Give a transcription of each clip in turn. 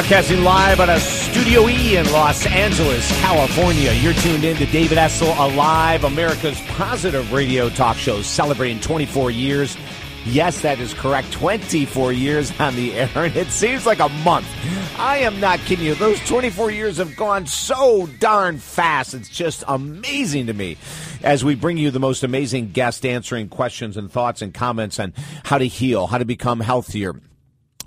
Broadcasting live out of Studio E in Los Angeles, California. You're tuned in to David Essel Alive, America's positive radio talk show celebrating 24 years. Yes, that is correct. 24 years on the air, and it seems like a month. I am not kidding you. Those 24 years have gone so darn fast. It's just amazing to me as we bring you the most amazing guest answering questions and thoughts and comments on how to heal, how to become healthier,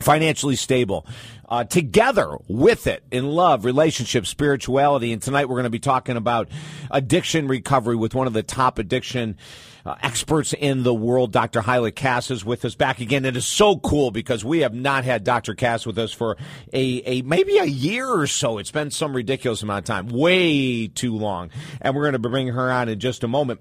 financially stable, uh, together with it in love, relationships, spirituality. And tonight we're going to be talking about addiction recovery with one of the top addiction uh, experts in the world. Dr. Hyla Cass is with us back again. It is so cool because we have not had Dr. Cass with us for a, a maybe a year or so. It's been some ridiculous amount of time, way too long. And we're going to bring her on in just a moment.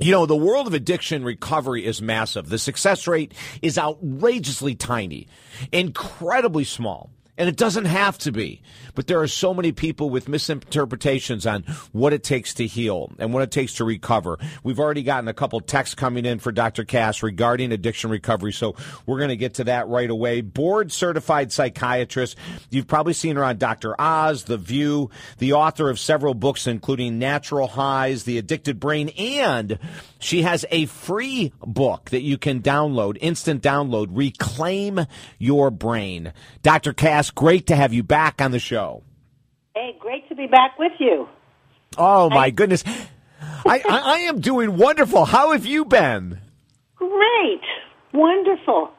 You know, the world of addiction recovery is massive. The success rate is outrageously tiny, incredibly small. And it doesn't have to be. But there are so many people with misinterpretations on what it takes to heal and what it takes to recover. We've already gotten a couple texts coming in for Dr. Cass regarding addiction recovery. So we're going to get to that right away. Board certified psychiatrist. You've probably seen her on Dr. Oz, The View, the author of several books, including Natural Highs, The Addicted Brain, and she has a free book that you can download, instant download, Reclaim Your Brain. Dr. Cass, great to have you back on the show. Hey, great to be back with you. Oh, my I, goodness. I, I, I am doing wonderful. How have you been? Great. Wonderful.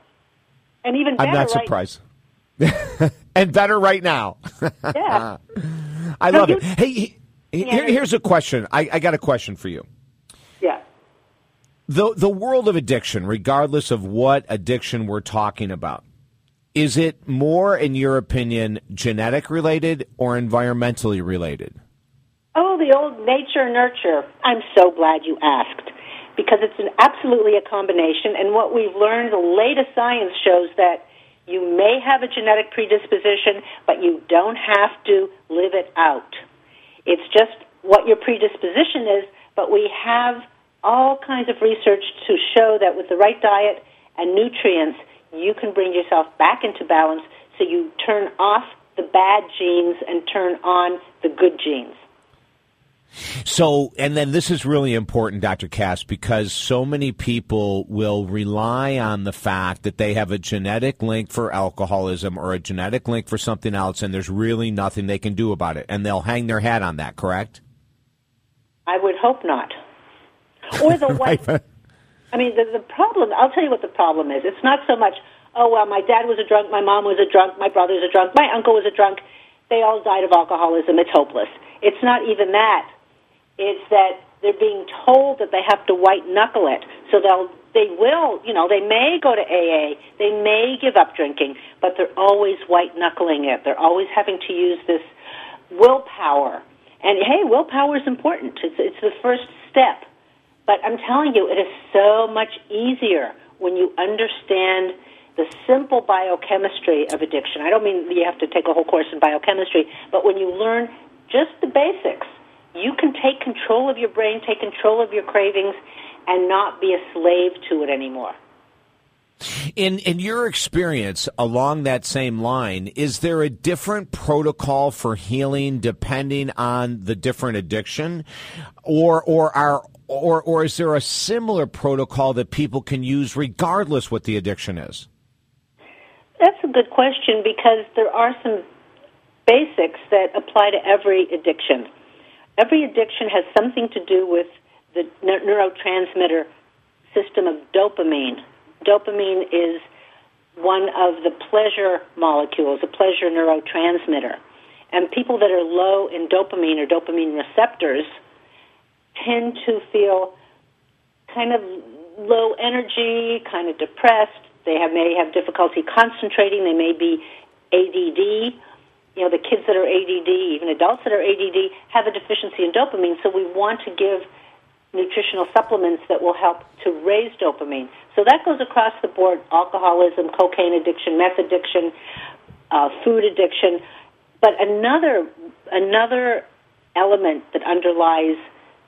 And even better. I'm not surprised. and better right now. yeah. I no, love you, it. Hey, yeah. here, here's a question. I, I got a question for you. Yeah. The the world of addiction, regardless of what addiction we're talking about, is it more, in your opinion, genetic related or environmentally related? Oh, the old nature nurture. I'm so glad you asked because it's an, absolutely a combination. And what we've learned, the latest science shows that you may have a genetic predisposition, but you don't have to live it out. It's just what your predisposition is, but we have all kinds of research to show that with the right diet and nutrients, you can bring yourself back into balance so you turn off the bad genes and turn on the good genes. So, and then this is really important, Dr. Cass, because so many people will rely on the fact that they have a genetic link for alcoholism or a genetic link for something else, and there's really nothing they can do about it. And they'll hang their hat on that, correct? I would hope not. Or the right. I mean, the, the problem, I'll tell you what the problem is. It's not so much, oh, well, my dad was a drunk, my mom was a drunk, my brother's a drunk, my uncle was a drunk. They all died of alcoholism. It's hopeless. It's not even that. It's that they're being told that they have to white knuckle it. So they'll, they will, you know, they may go to AA, they may give up drinking, but they're always white knuckling it. They're always having to use this willpower. And hey, willpower is important. It's, it's the first step but I'm telling you, it is so much easier when you understand the simple biochemistry of addiction. I don't mean you have to take a whole course in biochemistry, but when you learn just the basics, you can take control of your brain, take control of your cravings, and not be a slave to it anymore. In in your experience along that same line, is there a different protocol for healing depending on the different addiction, or or are or or is there a similar protocol that people can use regardless what the addiction is? That's a good question because there are some basics that apply to every addiction. Every addiction has something to do with the neurotransmitter system of dopamine. Dopamine is one of the pleasure molecules, a pleasure neurotransmitter. And people that are low in dopamine or dopamine receptors tend to feel kind of low energy, kind of depressed. They have, may have difficulty concentrating. They may be ADD. You know, the kids that are ADD, even adults that are ADD, have a deficiency in dopamine. So we want to give nutritional supplements that will help to raise dopamine. So that goes across the board: alcoholism, cocaine addiction, meth addiction, uh, food addiction. But another another element that underlies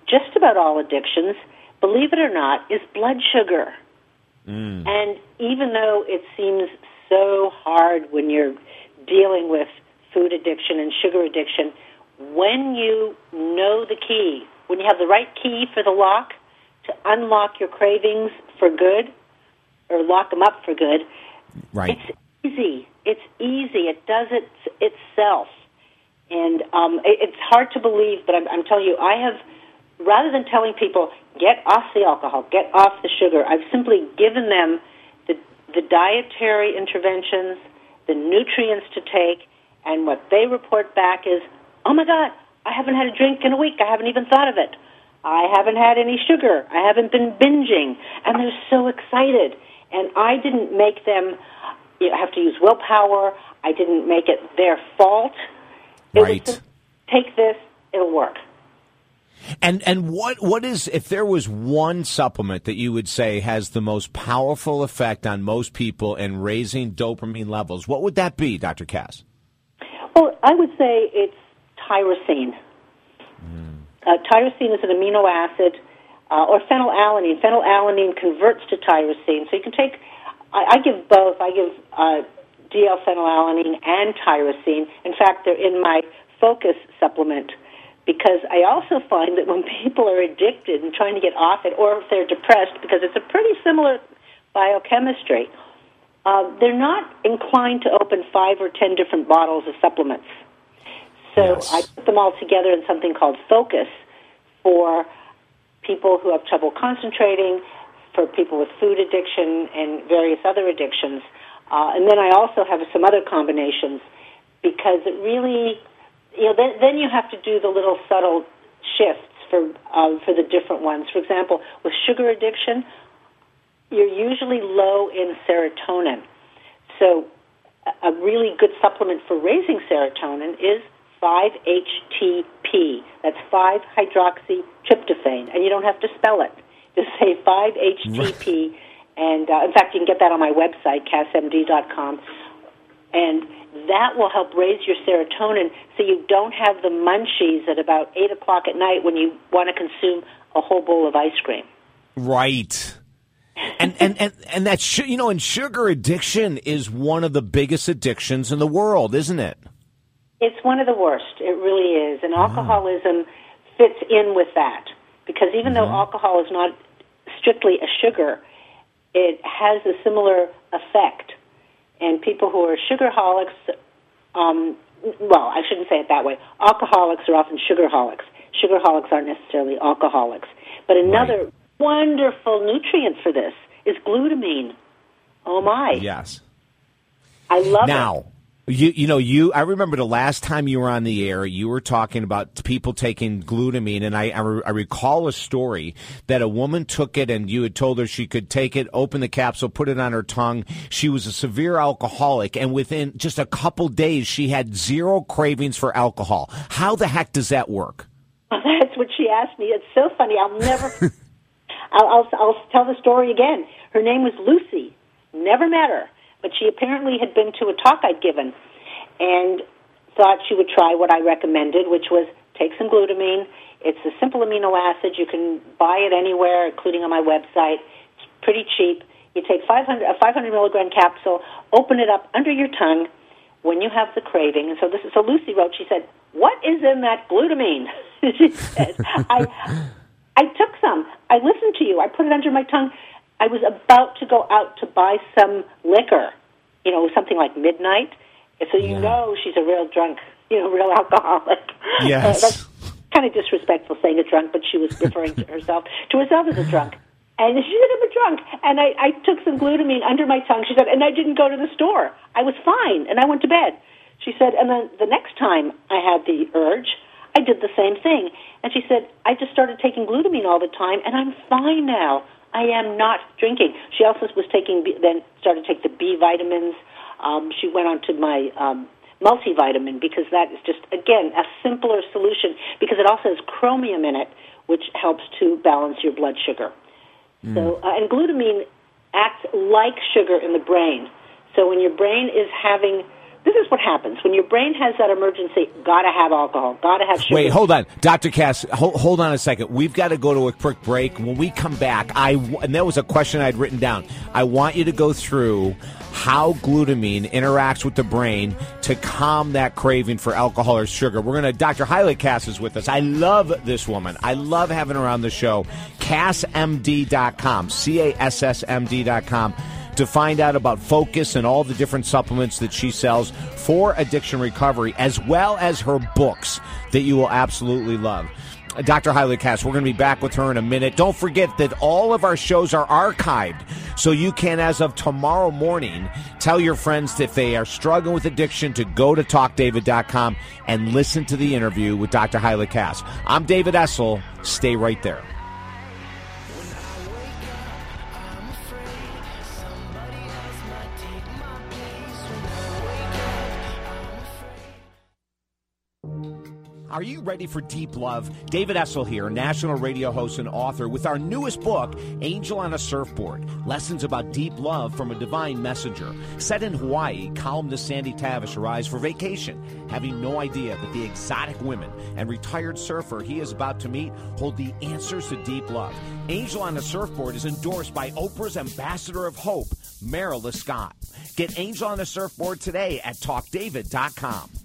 just about all addictions, believe it or not, is blood sugar. Mm. And even though it seems so hard when you're dealing with food addiction and sugar addiction, when you know the key, when you have the right key for the lock to unlock your cravings for good or lock them up for good, right. it's easy. It's easy. It does it itself. And um, it, it's hard to believe, but I'm, I'm telling you, I have, rather than telling people, get off the alcohol, get off the sugar, I've simply given them the, the dietary interventions, the nutrients to take, and what they report back is, oh my God, I haven't had a drink in a week. I haven't even thought of it. I haven't had any sugar. I haven't been binging. And they're so excited. And I didn't make them you know, have to use willpower. I didn't make it their fault. It right. Just, Take this, it'll work. And and what what is if there was one supplement that you would say has the most powerful effect on most people in raising dopamine levels, what would that be, Dr. Cass? Well, I would say it's tyrosine. Mm. Uh, tyrosine is an amino acid, uh, or phenylalanine. Phenylalanine converts to tyrosine, so you can take. I, I give both. I give uh, DL-phenylalanine and tyrosine. In fact, they're in my Focus supplement because I also find that when people are addicted and trying to get off it, or if they're depressed, because it's a pretty similar biochemistry, uh, they're not inclined to open five or ten different bottles of supplements. So yes. I put them all together in something called Focus for people who have trouble concentrating, for people with food addiction and various other addictions. Uh, and then I also have some other combinations because it really, you know, then, then you have to do the little subtle shifts for um, for the different ones. For example, with sugar addiction, you're usually low in serotonin. So a really good supplement for raising serotonin is 5-HTP. That's 5-hydroxytryptophan, and you don't have to spell it. Just say 5-HTP, and uh, in fact, you can get that on my website, cassmd.com, and that will help raise your serotonin so you don't have the munchies at about 8 o'clock at night when you want to consume a whole bowl of ice cream. Right and and and and that you know, and sugar addiction is one of the biggest addictions in the world, isn't it? It's one of the worst. It really is, and alcoholism fits in with that because even mm-hmm. though alcohol is not strictly a sugar, it has a similar effect. And people who are sugarholics, um, well, I shouldn't say it that way. Alcoholics are often sugarholics. Sugarholics aren't necessarily alcoholics. But another right wonderful nutrient for this is glutamine. Oh my! Yes, I love now, it. You you know you I remember the last time you were on the air you were talking about people taking glutamine and I I, re- I, recall a story that a woman took it and you had told her she could take it open the capsule put it on her tongue. She was a severe alcoholic and within just a couple days she had zero cravings for alcohol. How the heck does that work? That's what she asked me. It's so funny. I'll never I'll, I'll, I'll tell the story again. Her name was Lucy. Never met her, but she apparently had been to a talk I'd given and thought she would try what I recommended, which was take some glutamine. It's a simple amino acid. You can buy it anywhere, including on my website. It's pretty cheap. You take 500, a 500 milligram capsule, open it up under your tongue when you have the craving. And so this is, so Lucy wrote, she said, what is in that glutamine? she said, I, I took some. I listened to you. I put it under my tongue. I was about to go out to buy some liquor, you know, something like midnight. So you yeah. know she's a real drunk, you know, real alcoholic. Yes. Uh, that's kind of disrespectful saying a drunk, but she was referring to herself to herself as a drunk. And she said, I'm a drunk. And I, I took some glutamine under my tongue. She said, and I didn't go to the store. I was fine, and I went to bed. She said, and then the next time I had the urge, I did the same thing. And she said, I just started taking glutamine all the time, and I'm fine now. I am not drinking. She also was taking, then started to take the B vitamins. Um, she went on to my um, multivitamin because that is just, again, a simpler solution because it also has chromium in it, which helps to balance your blood sugar. Mm. So, uh, and glutamine acts like sugar in the brain. So when your brain is having this is what happens when your brain has that emergency. Got to have alcohol. Got to have sugar. Wait, hold on, Dr. Cass. Hold, hold on a second. We've got to go to a quick break. When we come back, I and that was a question I'd written down. I want you to go through how glutamine interacts with the brain to calm that craving for alcohol or sugar. We're to, Dr. Hyla Cass is with us. I love this woman. I love having her on the show. CassMD.com, C A S S M D.com to find out about Focus and all the different supplements that she sells for addiction recovery, as well as her books that you will absolutely love. Dr. Hyla Cass. We're going to be back with her in a minute. Don't forget that all of our shows are archived, so you can, as of tomorrow morning, tell your friends if they are struggling with addiction to go to talkdavid.com and listen to the interview with Dr. Hyla Cass. I'm David Essel. Stay right there. Are you ready for deep love? David Essel here, national radio host and author, with our newest book, Angel on a Surfboard Lessons about Deep Love from a Divine Messenger. Set in Hawaii, columnist Sandy Tavish arrives for vacation, having no idea that the exotic women and retired surfer he is about to meet hold the answers to deep love. Angel on a Surfboard is endorsed by Oprah's Ambassador of Hope, Meryl Scott. Get Angel on a Surfboard today at TalkDavid.com.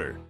order.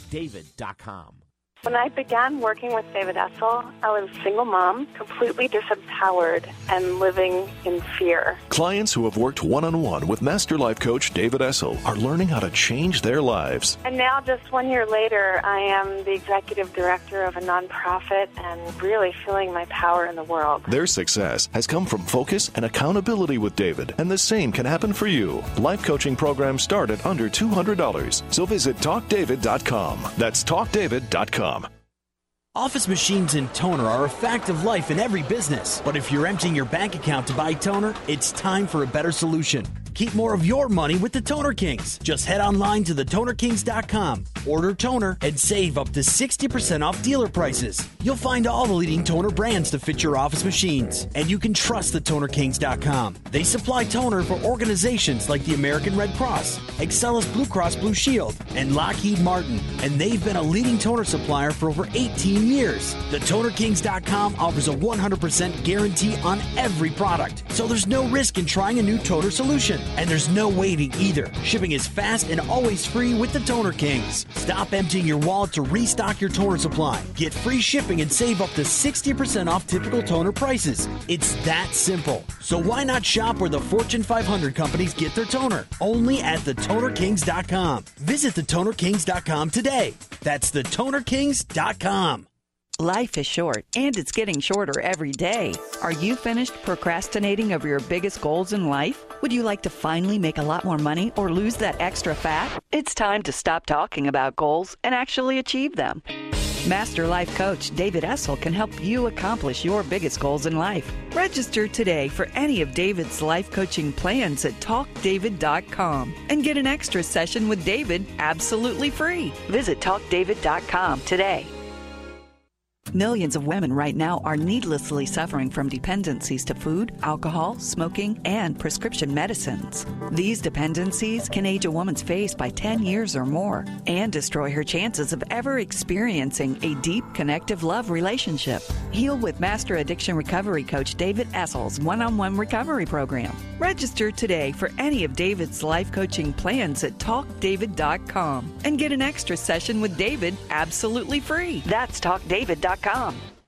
talkdavid.com. When I began working with David Essel, I was a single mom, completely disempowered and living in fear. Clients who have worked one on one with Master Life Coach David Essel are learning how to change their lives. And now, just one year later, I am the executive director of a nonprofit and really feeling my power in the world. Their success has come from focus and accountability with David, and the same can happen for you. Life coaching programs start at under $200. So visit talkdavid.com. That's talkdavid.com. Office machines and toner are a fact of life in every business. But if you're emptying your bank account to buy toner, it's time for a better solution. Keep more of your money with the Toner Kings. Just head online to thetonerkings.com, order toner, and save up to 60% off dealer prices. You'll find all the leading toner brands to fit your office machines. And you can trust thetonerkings.com. They supply toner for organizations like the American Red Cross, Excellus Blue Cross Blue Shield, and Lockheed Martin. And they've been a leading toner supplier for over 18 years. TheTonerKings.com offers a 100% guarantee on every product. So there's no risk in trying a new toner solution. And there's no waiting either. Shipping is fast and always free with the Toner Kings. Stop emptying your wallet to restock your toner supply. Get free shipping and save up to 60% off typical toner prices. It's that simple. So why not shop where the Fortune 500 companies get their toner? Only at thetonerkings.com. Visit thetonerkings.com today. That's thetonerkings.com. Life is short, and it's getting shorter every day. Are you finished procrastinating over your biggest goals in life? Would you like to finally make a lot more money or lose that extra fat? It's time to stop talking about goals and actually achieve them. Master Life Coach David Essel can help you accomplish your biggest goals in life. Register today for any of David's life coaching plans at talkdavid.com and get an extra session with David absolutely free. Visit talkdavid.com today. Millions of women right now are needlessly suffering from dependencies to food, alcohol, smoking, and prescription medicines. These dependencies can age a woman's face by 10 years or more and destroy her chances of ever experiencing a deep, connective love relationship. Heal with Master Addiction Recovery Coach David Essel's one on one recovery program. Register today for any of David's life coaching plans at talkdavid.com and get an extra session with David absolutely free. That's talkdavid.com. It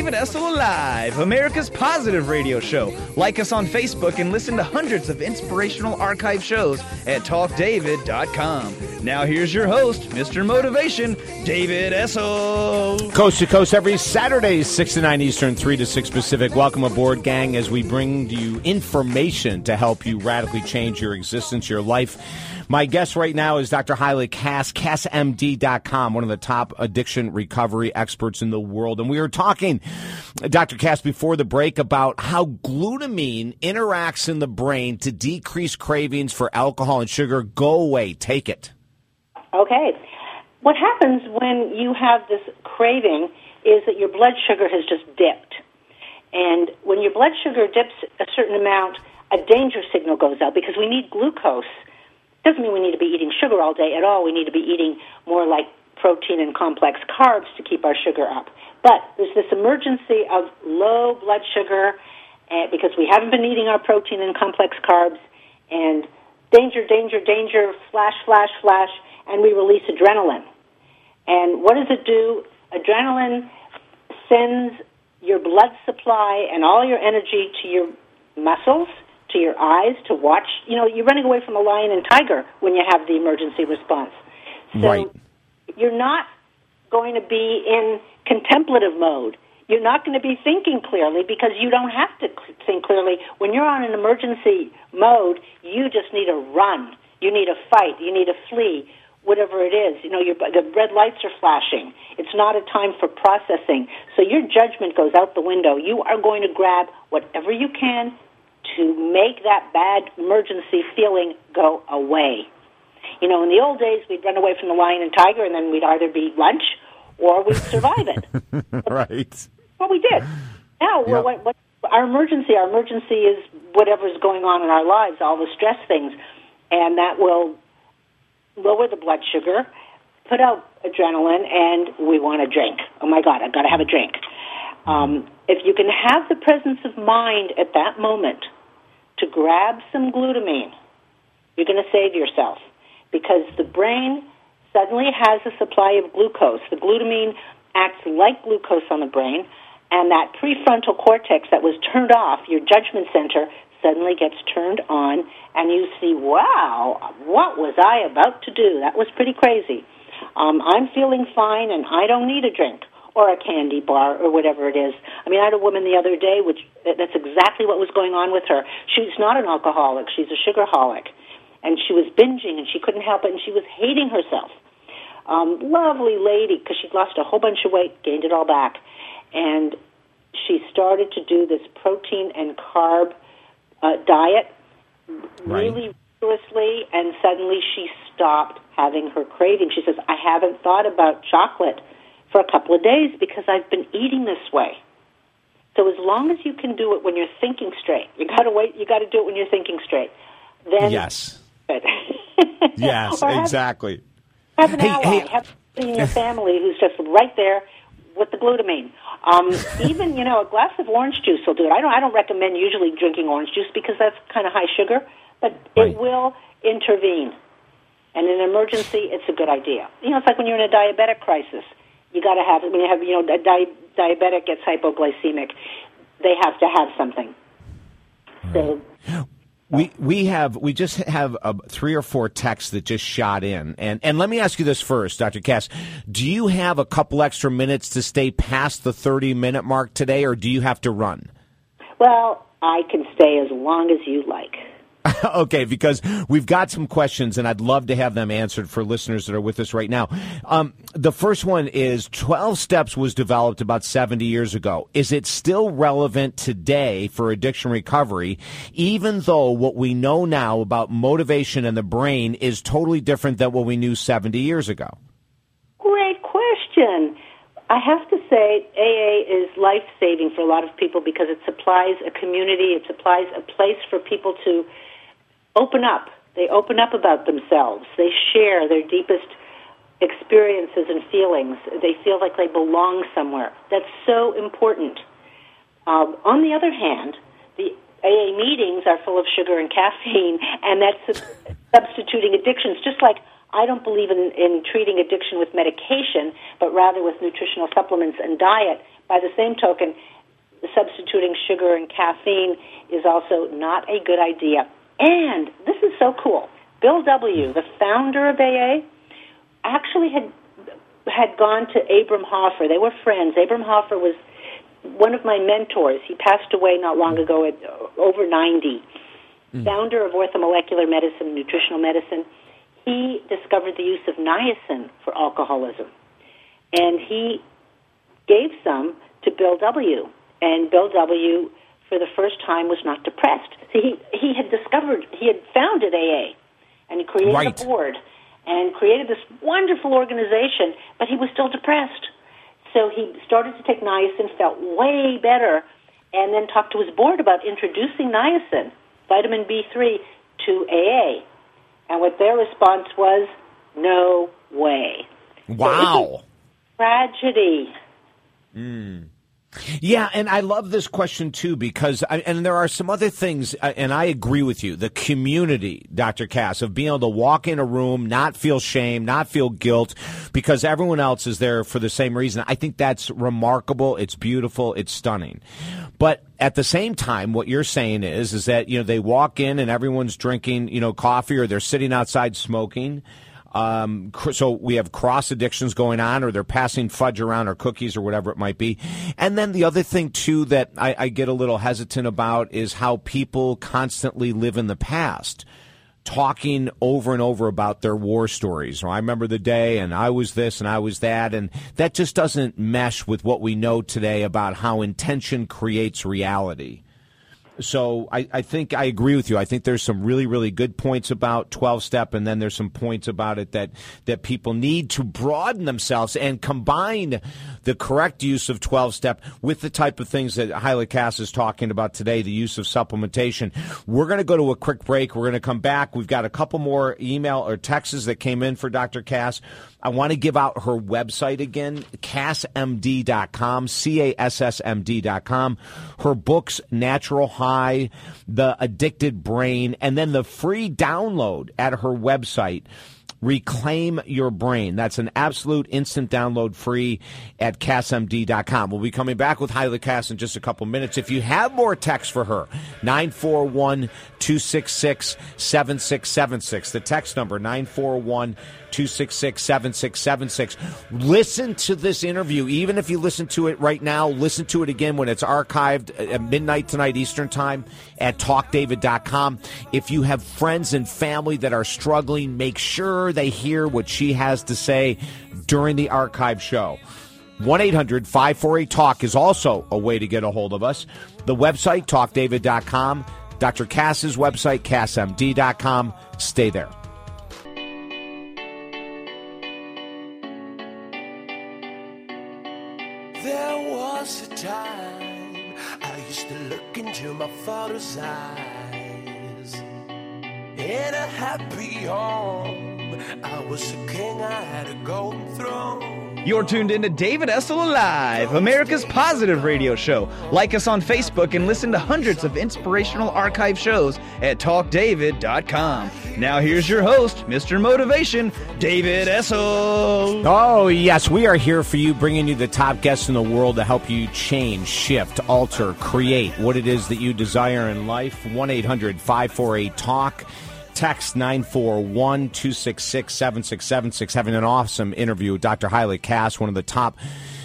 David Essel Alive, America's positive radio show. Like us on Facebook and listen to hundreds of inspirational archive shows at talkdavid.com. Now here's your host, Mr. Motivation, David Essel. Coast to coast every Saturday, 6 to 9 Eastern, 3 to 6 Pacific. Welcome aboard, gang, as we bring you information to help you radically change your existence, your life. My guest right now is Dr. Hyla Cass, CassMD.com, one of the top addiction recovery experts in the world. And we were talking, Dr. Cass, before the break about how glutamine interacts in the brain to decrease cravings for alcohol and sugar. Go away. Take it. Okay. What happens when you have this craving is that your blood sugar has just dipped. And when your blood sugar dips a certain amount, a danger signal goes out because we need glucose. Doesn't mean we need to be eating sugar all day at all. We need to be eating more like protein and complex carbs to keep our sugar up. But there's this emergency of low blood sugar uh, because we haven't been eating our protein and complex carbs, and danger, danger, danger, flash, flash, flash, and we release adrenaline. And what does it do? Adrenaline sends your blood supply and all your energy to your muscles, to your eyes, to watch. You know, you're running away from a lion and tiger when you have the emergency response. So Right. you're not going to be in contemplative mode. You're not going to be thinking clearly because you don't have to think clearly. When you're on an emergency mode, you just need to run. You need to fight. You need to flee. Whatever it is, you know, your, the red lights are flashing. It's not a time for processing. So your judgment goes out the window. You are going to grab whatever you can to make that bad emergency feeling go away. You know, in the old days, we'd run away from the lion and tiger, and then we'd either be lunch or we'd survive it. right. Well, we did. Now, well, Yep. what, what, our emergency, our emergency is whatever's going on in our lives, all the stress things, and that will lower the blood sugar, put out adrenaline, and we want a drink. Oh my God, I've got to have a drink. Um, if you can have the presence of mind at that moment to grab some glutamine, you're going to save yourself because the brain suddenly has a supply of glucose. The glutamine acts like glucose on the brain, and that prefrontal cortex that was turned off, your judgment center, suddenly gets turned on, and you see, wow, what was I about to do? That was pretty crazy. Um, I'm feeling fine, and I don't need a drink or a candy bar or whatever it is. I mean, I had a woman the other day, which that's exactly what was going on with her. She's not an alcoholic; she's a sugarholic, and she was binging, and she couldn't help it, and she was hating herself. Um, lovely lady, because she'd lost a whole bunch of weight, gained it all back, and she started to do this protein and carb uh, diet Right. really rigorously, and suddenly she stopped having her craving. She says, "I haven't thought about chocolate for a couple of days because I've been eating this way." So as long as you can do it when you're thinking straight, you got to wait. You got to do it when you're thinking straight. Then Yes. Yes, have- exactly. have an Hey, ally. hey. Have in your family who's just right there with the glutamine. Um, even you know a glass of orange juice will do it. I don't. I don't recommend usually drinking orange juice because that's kind of high sugar, but Right. it will intervene. And in an emergency, it's a good idea. You know, it's like when you're in a diabetic crisis. You got to have when you have you know a di- diabetic gets hypoglycemic, they have to have something. So We we have we just have uh, three or four texts that just shot in, and and let me ask you this first, Dr. Cass. Do you have a couple extra minutes to stay past the thirty minute mark today, or do you have to run? Well, I can stay as long as you like. okay, because we've got some questions and I'd love to have them answered for listeners that are with us right now. Um, the first one is 12 Steps was developed about 70 years ago. Is it still relevant today for addiction recovery, even though what we know now about motivation and the brain is totally different than what we knew 70 years ago? Great question. I have to say, AA is life saving for a lot of people because it supplies a community, it supplies a place for people to open up. They open up about themselves. They share their deepest experiences and feelings. They feel like they belong somewhere. That's so important. Um, on the other hand, the AA meetings are full of sugar and caffeine, and that's substituting addictions. Just like I don't believe in, in treating addiction with medication, but rather with nutritional supplements and diet. By the same token, substituting sugar and caffeine is also not a good idea. And this is so cool. Bill W., the founder of AA, actually had had gone to Abram Hoffer. They were friends. Abram Hoffer was one of my mentors. He passed away not long ago at over 90. Mm. Founder of orthomolecular medicine, nutritional medicine. He discovered the use of niacin for alcoholism. And he gave some to Bill W. And Bill W for the first time was not depressed. he he had discovered he had founded AA and he created right. a board and created this wonderful organization, but he was still depressed. So he started to take niacin, felt way better, and then talked to his board about introducing niacin, vitamin B3, to AA. And what their response was, no way. Wow. So tragedy. Mm. Yeah, and I love this question too because, I, and there are some other things, uh, and I agree with you. The community, Dr. Cass, of being able to walk in a room, not feel shame, not feel guilt, because everyone else is there for the same reason. I think that's remarkable. It's beautiful. It's stunning. But at the same time, what you're saying is, is that, you know, they walk in and everyone's drinking, you know, coffee or they're sitting outside smoking um, so we have cross addictions going on, or they're passing fudge around, or cookies, or whatever it might be. And then the other thing too that I, I get a little hesitant about is how people constantly live in the past talking over and over about their war stories. I remember the day and I was this and I was that. And that just doesn't mesh with what we know today about how intention creates reality. So I, I think I agree with you. I think there's some really, really good points about 12 step, and then there's some points about it that, that people need to broaden themselves and combine the correct use of 12 step with the type of things that Hyla Cass is talking about today, the use of supplementation. We're going to go to a quick break. We're going to come back. We've got a couple more email or texts that came in for Dr. Cass. I want to give out her website again, cassmd.com, C-A-S-S-M-D.com. Her books, Natural High, The Addicted Brain, and then the free download at her website Reclaim Your Brain. That's an absolute instant download free at cassmd.com. We'll be coming back with Hyla Cass in just a couple minutes. If you have more text for her, 941 266 7676. The text number 941 266 7676. Listen to this interview. Even if you listen to it right now, listen to it again when it's archived at midnight tonight Eastern Time at talkdavid.com. If you have friends and family that are struggling, make sure they hear what she has to say during the archive show. 1 800 548 TALK is also a way to get a hold of us. The website, talkdavid.com. Dr. Cass's website, cassmd.com. Stay there. There was a time I used to look into my father's eyes. In a happy home, I was a king, I had a golden throne. You're tuned in to David Essel Alive, America's positive radio show. Like us on Facebook and listen to hundreds of inspirational archive shows at talkdavid.com. Now here's your host, Mr. Motivation, David Essel. Oh, yes, we are here for you, bringing you the top guests in the world to help you change, shift, alter, create what it is that you desire in life. 1 800 548 TALK. Text 941 266 7676. Having an awesome interview with Dr. Hyla Cass, one of the top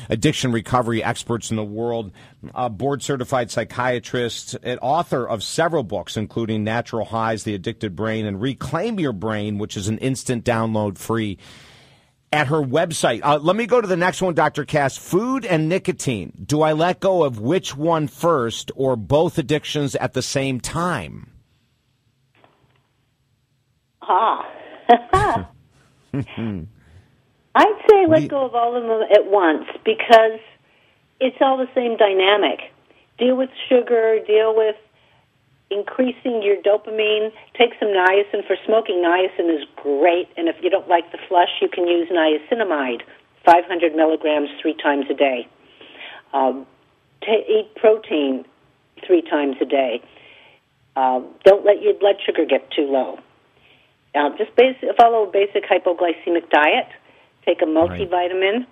addiction recovery experts in the world, a board certified psychiatrist, an author of several books, including Natural Highs, The Addicted Brain, and Reclaim Your Brain, which is an instant download free at her website. Uh, let me go to the next one, Dr. Cass. Food and nicotine. Do I let go of which one first or both addictions at the same time? Ah. I'd say let go of all of them at once because it's all the same dynamic. Deal with sugar, deal with increasing your dopamine. Take some niacin for smoking. Niacin is great, and if you don't like the flush, you can use niacinamide, 500 milligrams three times a day. Um, t- eat protein three times a day. Uh, don't let your blood sugar get too low. Uh, just basic, follow a basic hypoglycemic diet. Take a multivitamin.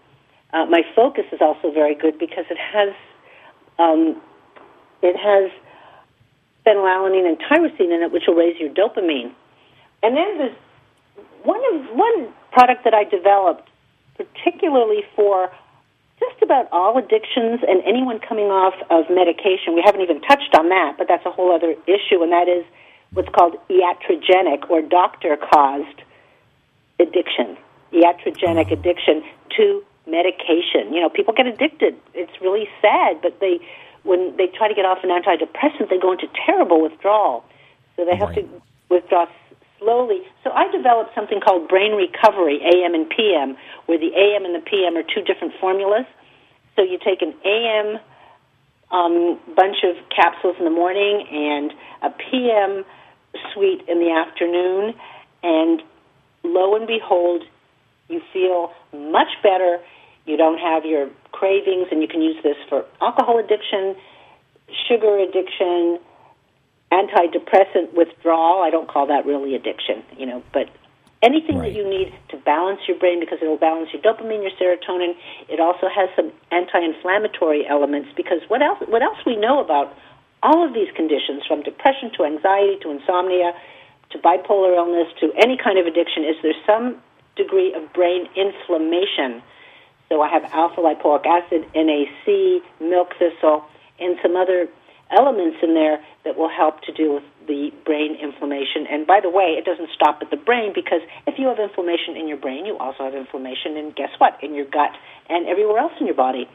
Uh, my focus is also very good because it has um, it has phenylalanine and tyrosine in it, which will raise your dopamine. And then there's one of one product that I developed particularly for just about all addictions and anyone coming off of medication. We haven't even touched on that, but that's a whole other issue, and that is what's called iatrogenic or doctor caused addiction. Iatrogenic addiction to medication. You know, people get addicted. It's really sad, but they when they try to get off an antidepressant, they go into terrible withdrawal. So they have Right. to withdraw slowly. So I developed something called brain recovery, AM and PM, where the AM and the PM are two different formulas. So you take an AM um, bunch of capsules in the morning and a PM suite in the afternoon, and lo and behold, you feel much better. You don't have your cravings, and you can use this for alcohol addiction, sugar addiction, antidepressant withdrawal. I don't call that really addiction, you know, but anything Right. that you need to balance your brain because it'll balance your dopamine, your serotonin. It also has some anti-inflammatory elements because what else? What else we know about all of these conditions, from depression to anxiety to insomnia to bipolar illness to any kind of addiction, is there's some degree of brain inflammation. So I have alpha lipoic acid, NAC, milk thistle, and some other elements in there that will help to deal with the brain inflammation. And by the way, it doesn't stop at the brain because if you have inflammation in your brain, you also have inflammation in guess what? In your gut and everywhere else in your body.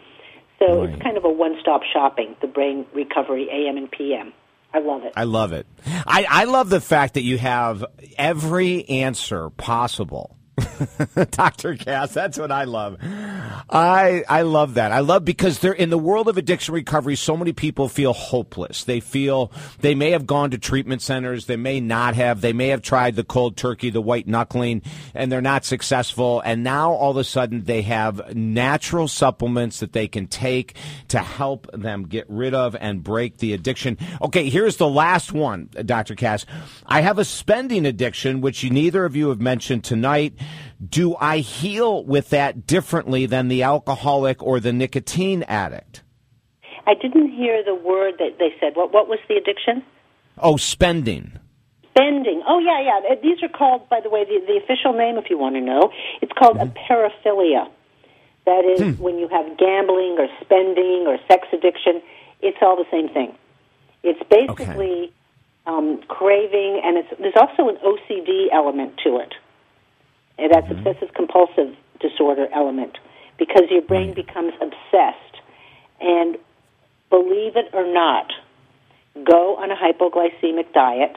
So Right. it's kind of a one-stop shopping, the brain recovery AM and PM. I love it. I love it. I, I love the fact that you have every answer possible. Dr. Cass, that's what I love. I I love that. I love because they're in the world of addiction recovery, so many people feel hopeless. They feel they may have gone to treatment centers, they may not have, they may have tried the cold turkey, the white knuckling, and they're not successful. And now all of a sudden they have natural supplements that they can take to help them get rid of and break the addiction. Okay, here's the last one, Dr. Cass. I have a spending addiction, which neither of you have mentioned tonight. Do I heal with that differently than the alcoholic or the nicotine addict? I didn't hear the word that they said. What what was the addiction? Oh, spending. Spending. Oh yeah, yeah. Uh, These are called, by the way, the, the official name, if you want to know, it's called a paraphilia. That is when you have gambling or spending or sex addiction. It's all the same thing. It's basically um, craving, and it's, there's also an OCD element to it. And that's mm-hmm. obsessive compulsive disorder element because your brain becomes obsessed. And believe it or not, go on a hypoglycemic diet.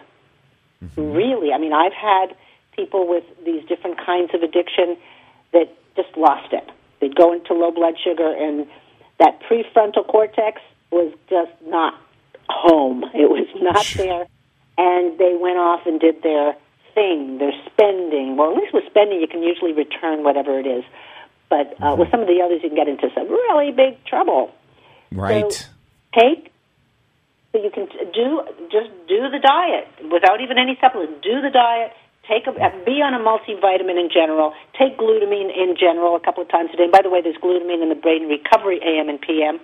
Mm-hmm. Really, I mean, I've had people with these different kinds of addiction that just lost it. They'd go into low blood sugar, and that prefrontal cortex was just not home. It was not there. And they went off and did their thing, their spending. Well, at least with spending, you can usually return whatever it is. But uh, with some of the others, you can get into some really big trouble. Right. So take so you can do just do the diet without even any supplement. Do the diet. Take a, be on a multivitamin in general. Take glutamine in general a couple of times a day. And by the way, there's glutamine in the brain recovery AM and PM.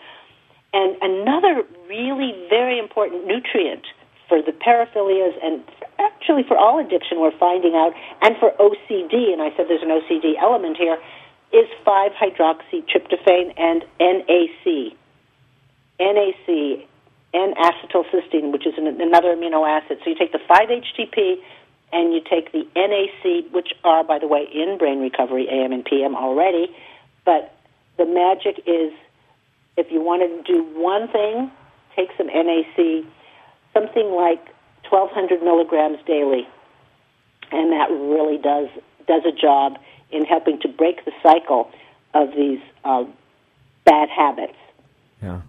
And another really very important nutrient for the paraphilias and actually for all addiction we're finding out, and for OCD, and I said there's an OCD element here, is 5 hydroxytryptophan and NAC. NAC, N-acetylcysteine, which is an, another amino acid. So you take the 5-HTP and you take the NAC, which are, by the way, in brain recovery AM and PM already. But the magic is if you want to do one thing, take some NAC, something like 1,200 milligrams daily, and that really does does a job in helping to break the cycle of these uh, bad habits. Yeah.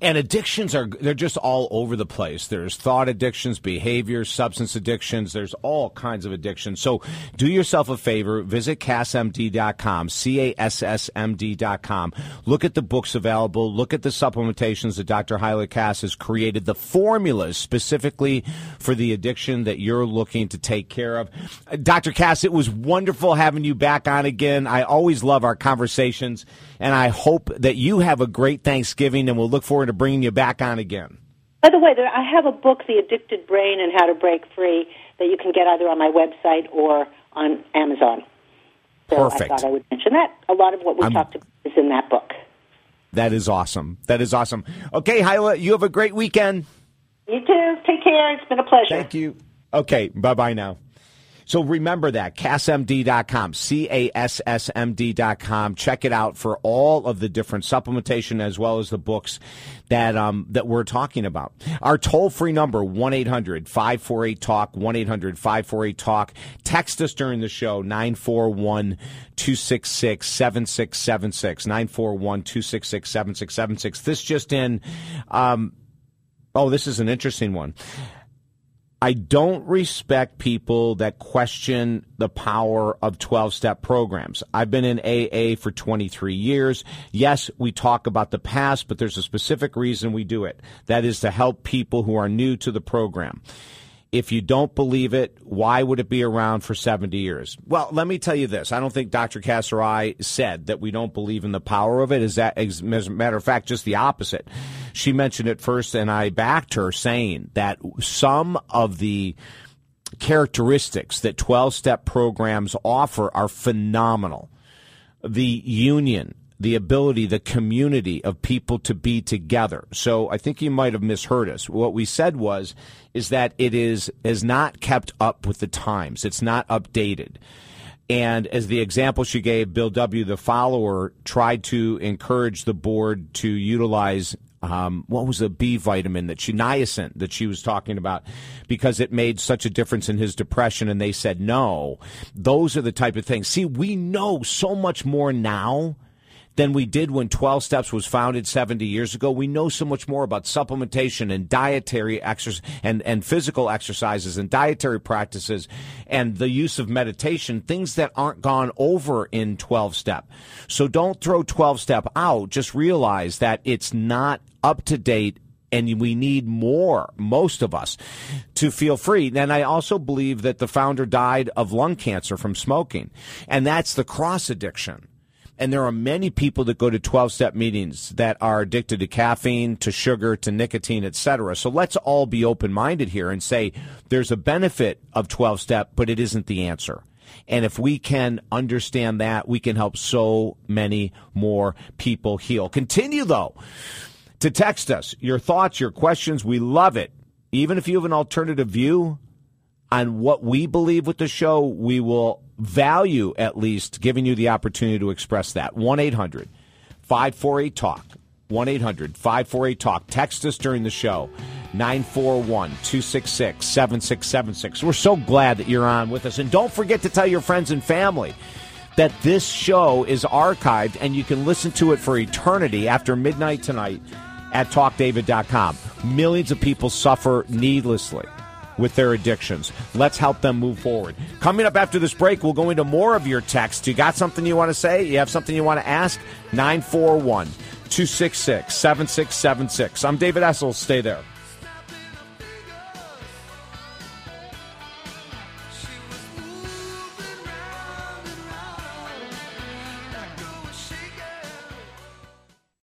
And addictions are, they're just all over the place. There's thought addictions, behavior, substance addictions. There's all kinds of addictions. So do yourself a favor. Visit cassmd.com, C-A-S-S-M-D.com. Look at the books available. Look at the supplementations that Dr. Hyla Cass has created, the formulas specifically for the addiction that you're looking to take care of. Uh, Dr. Cass, it was wonderful having you back on again. I always love our conversations, and I hope that you have a great Thanksgiving, and we'll look forward to bringing you back on again. By the way, there, I have a book, The Addicted Brain and How to Break Free, that you can get either on my website or on Amazon. So Perfect. I thought I would mention that. A lot of what we I'm- talked about is in that book. That is awesome. That is awesome. Okay, Hyla, you have a great weekend. You too. Take care. It's been a pleasure. Thank you. Okay, bye bye now. So remember that, cassmd.com, C A S S M D.com. Check it out for all of the different supplementation as well as the books that, um, that we're talking about. Our toll free number, 1 800 548 TALK, 1 800 548 TALK. Text us during the show, 941 266 7676. 941 266 7676. This just in, um, oh, this is an interesting one. I don't respect people that question the power of 12 step programs. I've been in AA for 23 years. Yes, we talk about the past, but there's a specific reason we do it. That is to help people who are new to the program. If you don't believe it, why would it be around for 70 years? Well, let me tell you this. I don't think Dr. Cass or I said that we don't believe in the power of it. Is that, as a matter of fact, just the opposite. She mentioned it first, and I backed her saying that some of the characteristics that 12 step programs offer are phenomenal. The union, the ability, the community of people to be together. So I think you might have misheard us. What we said was, is that it is, is not kept up with the times. It's not updated. And as the example she gave, Bill W., the follower, tried to encourage the board to utilize um, what was the B vitamin that she niacin that she was talking about because it made such a difference in his depression, and they said no. Those are the type of things. See, we know so much more now than we did when 12 Steps was founded 70 years ago. We know so much more about supplementation and dietary exercise and, and physical exercises and dietary practices and the use of meditation, things that aren't gone over in 12 Step. So don't throw 12 Step out. Just realize that it's not up to date and we need more, most of us, to feel free. And I also believe that the founder died of lung cancer from smoking, and that's the cross addiction. And there are many people that go to 12 step meetings that are addicted to caffeine, to sugar, to nicotine, etc. So let's all be open minded here and say there's a benefit of 12 step, but it isn't the answer. And if we can understand that, we can help so many more people heal. Continue though to text us your thoughts, your questions. We love it. Even if you have an alternative view on what we believe with the show, we will value at least giving you the opportunity to express that. 1 800 548 TALK. 1 800 548 TALK. Text us during the show. 941 266 7676. We're so glad that you're on with us. And don't forget to tell your friends and family that this show is archived and you can listen to it for eternity after midnight tonight at talkdavid.com. Millions of people suffer needlessly with their addictions. Let's help them move forward. Coming up after this break, we'll go into more of your text. You got something you want to say? You have something you want to ask? 941 266 7676. I'm David Essel. Stay there.